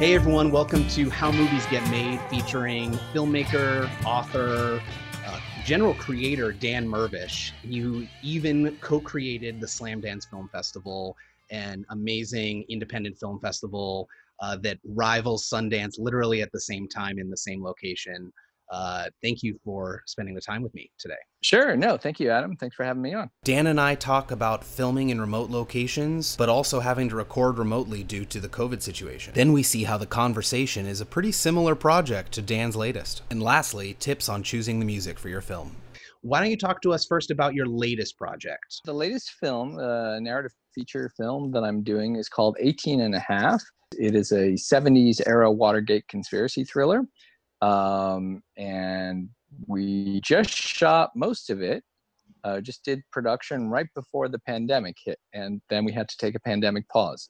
Hey everyone, welcome to How Movies Get Made, featuring filmmaker, author, uh, general creator Dan Mirvish. You even co-created the Slamdance Film Festival, an amazing independent film festival uh, that rivals Sundance literally at the same time in the same location. Uh, thank you for spending the time with me today. Sure. No, thank you, Adam. Thanks for having me on. Dan and I talk about filming in remote locations, but also having to record remotely due to the COVID situation. Then we see how the conversation is a pretty similar project to Dan's latest. And lastly, tips on choosing the music for your film. Why don't you talk to us first about your latest project? The latest film, a uh, narrative feature film that I'm doing, is called 18 and a half. It is a 70s era Watergate conspiracy thriller. Um, and we just shot most of it, uh, just did production right before the pandemic hit. And then we had to take a pandemic pause.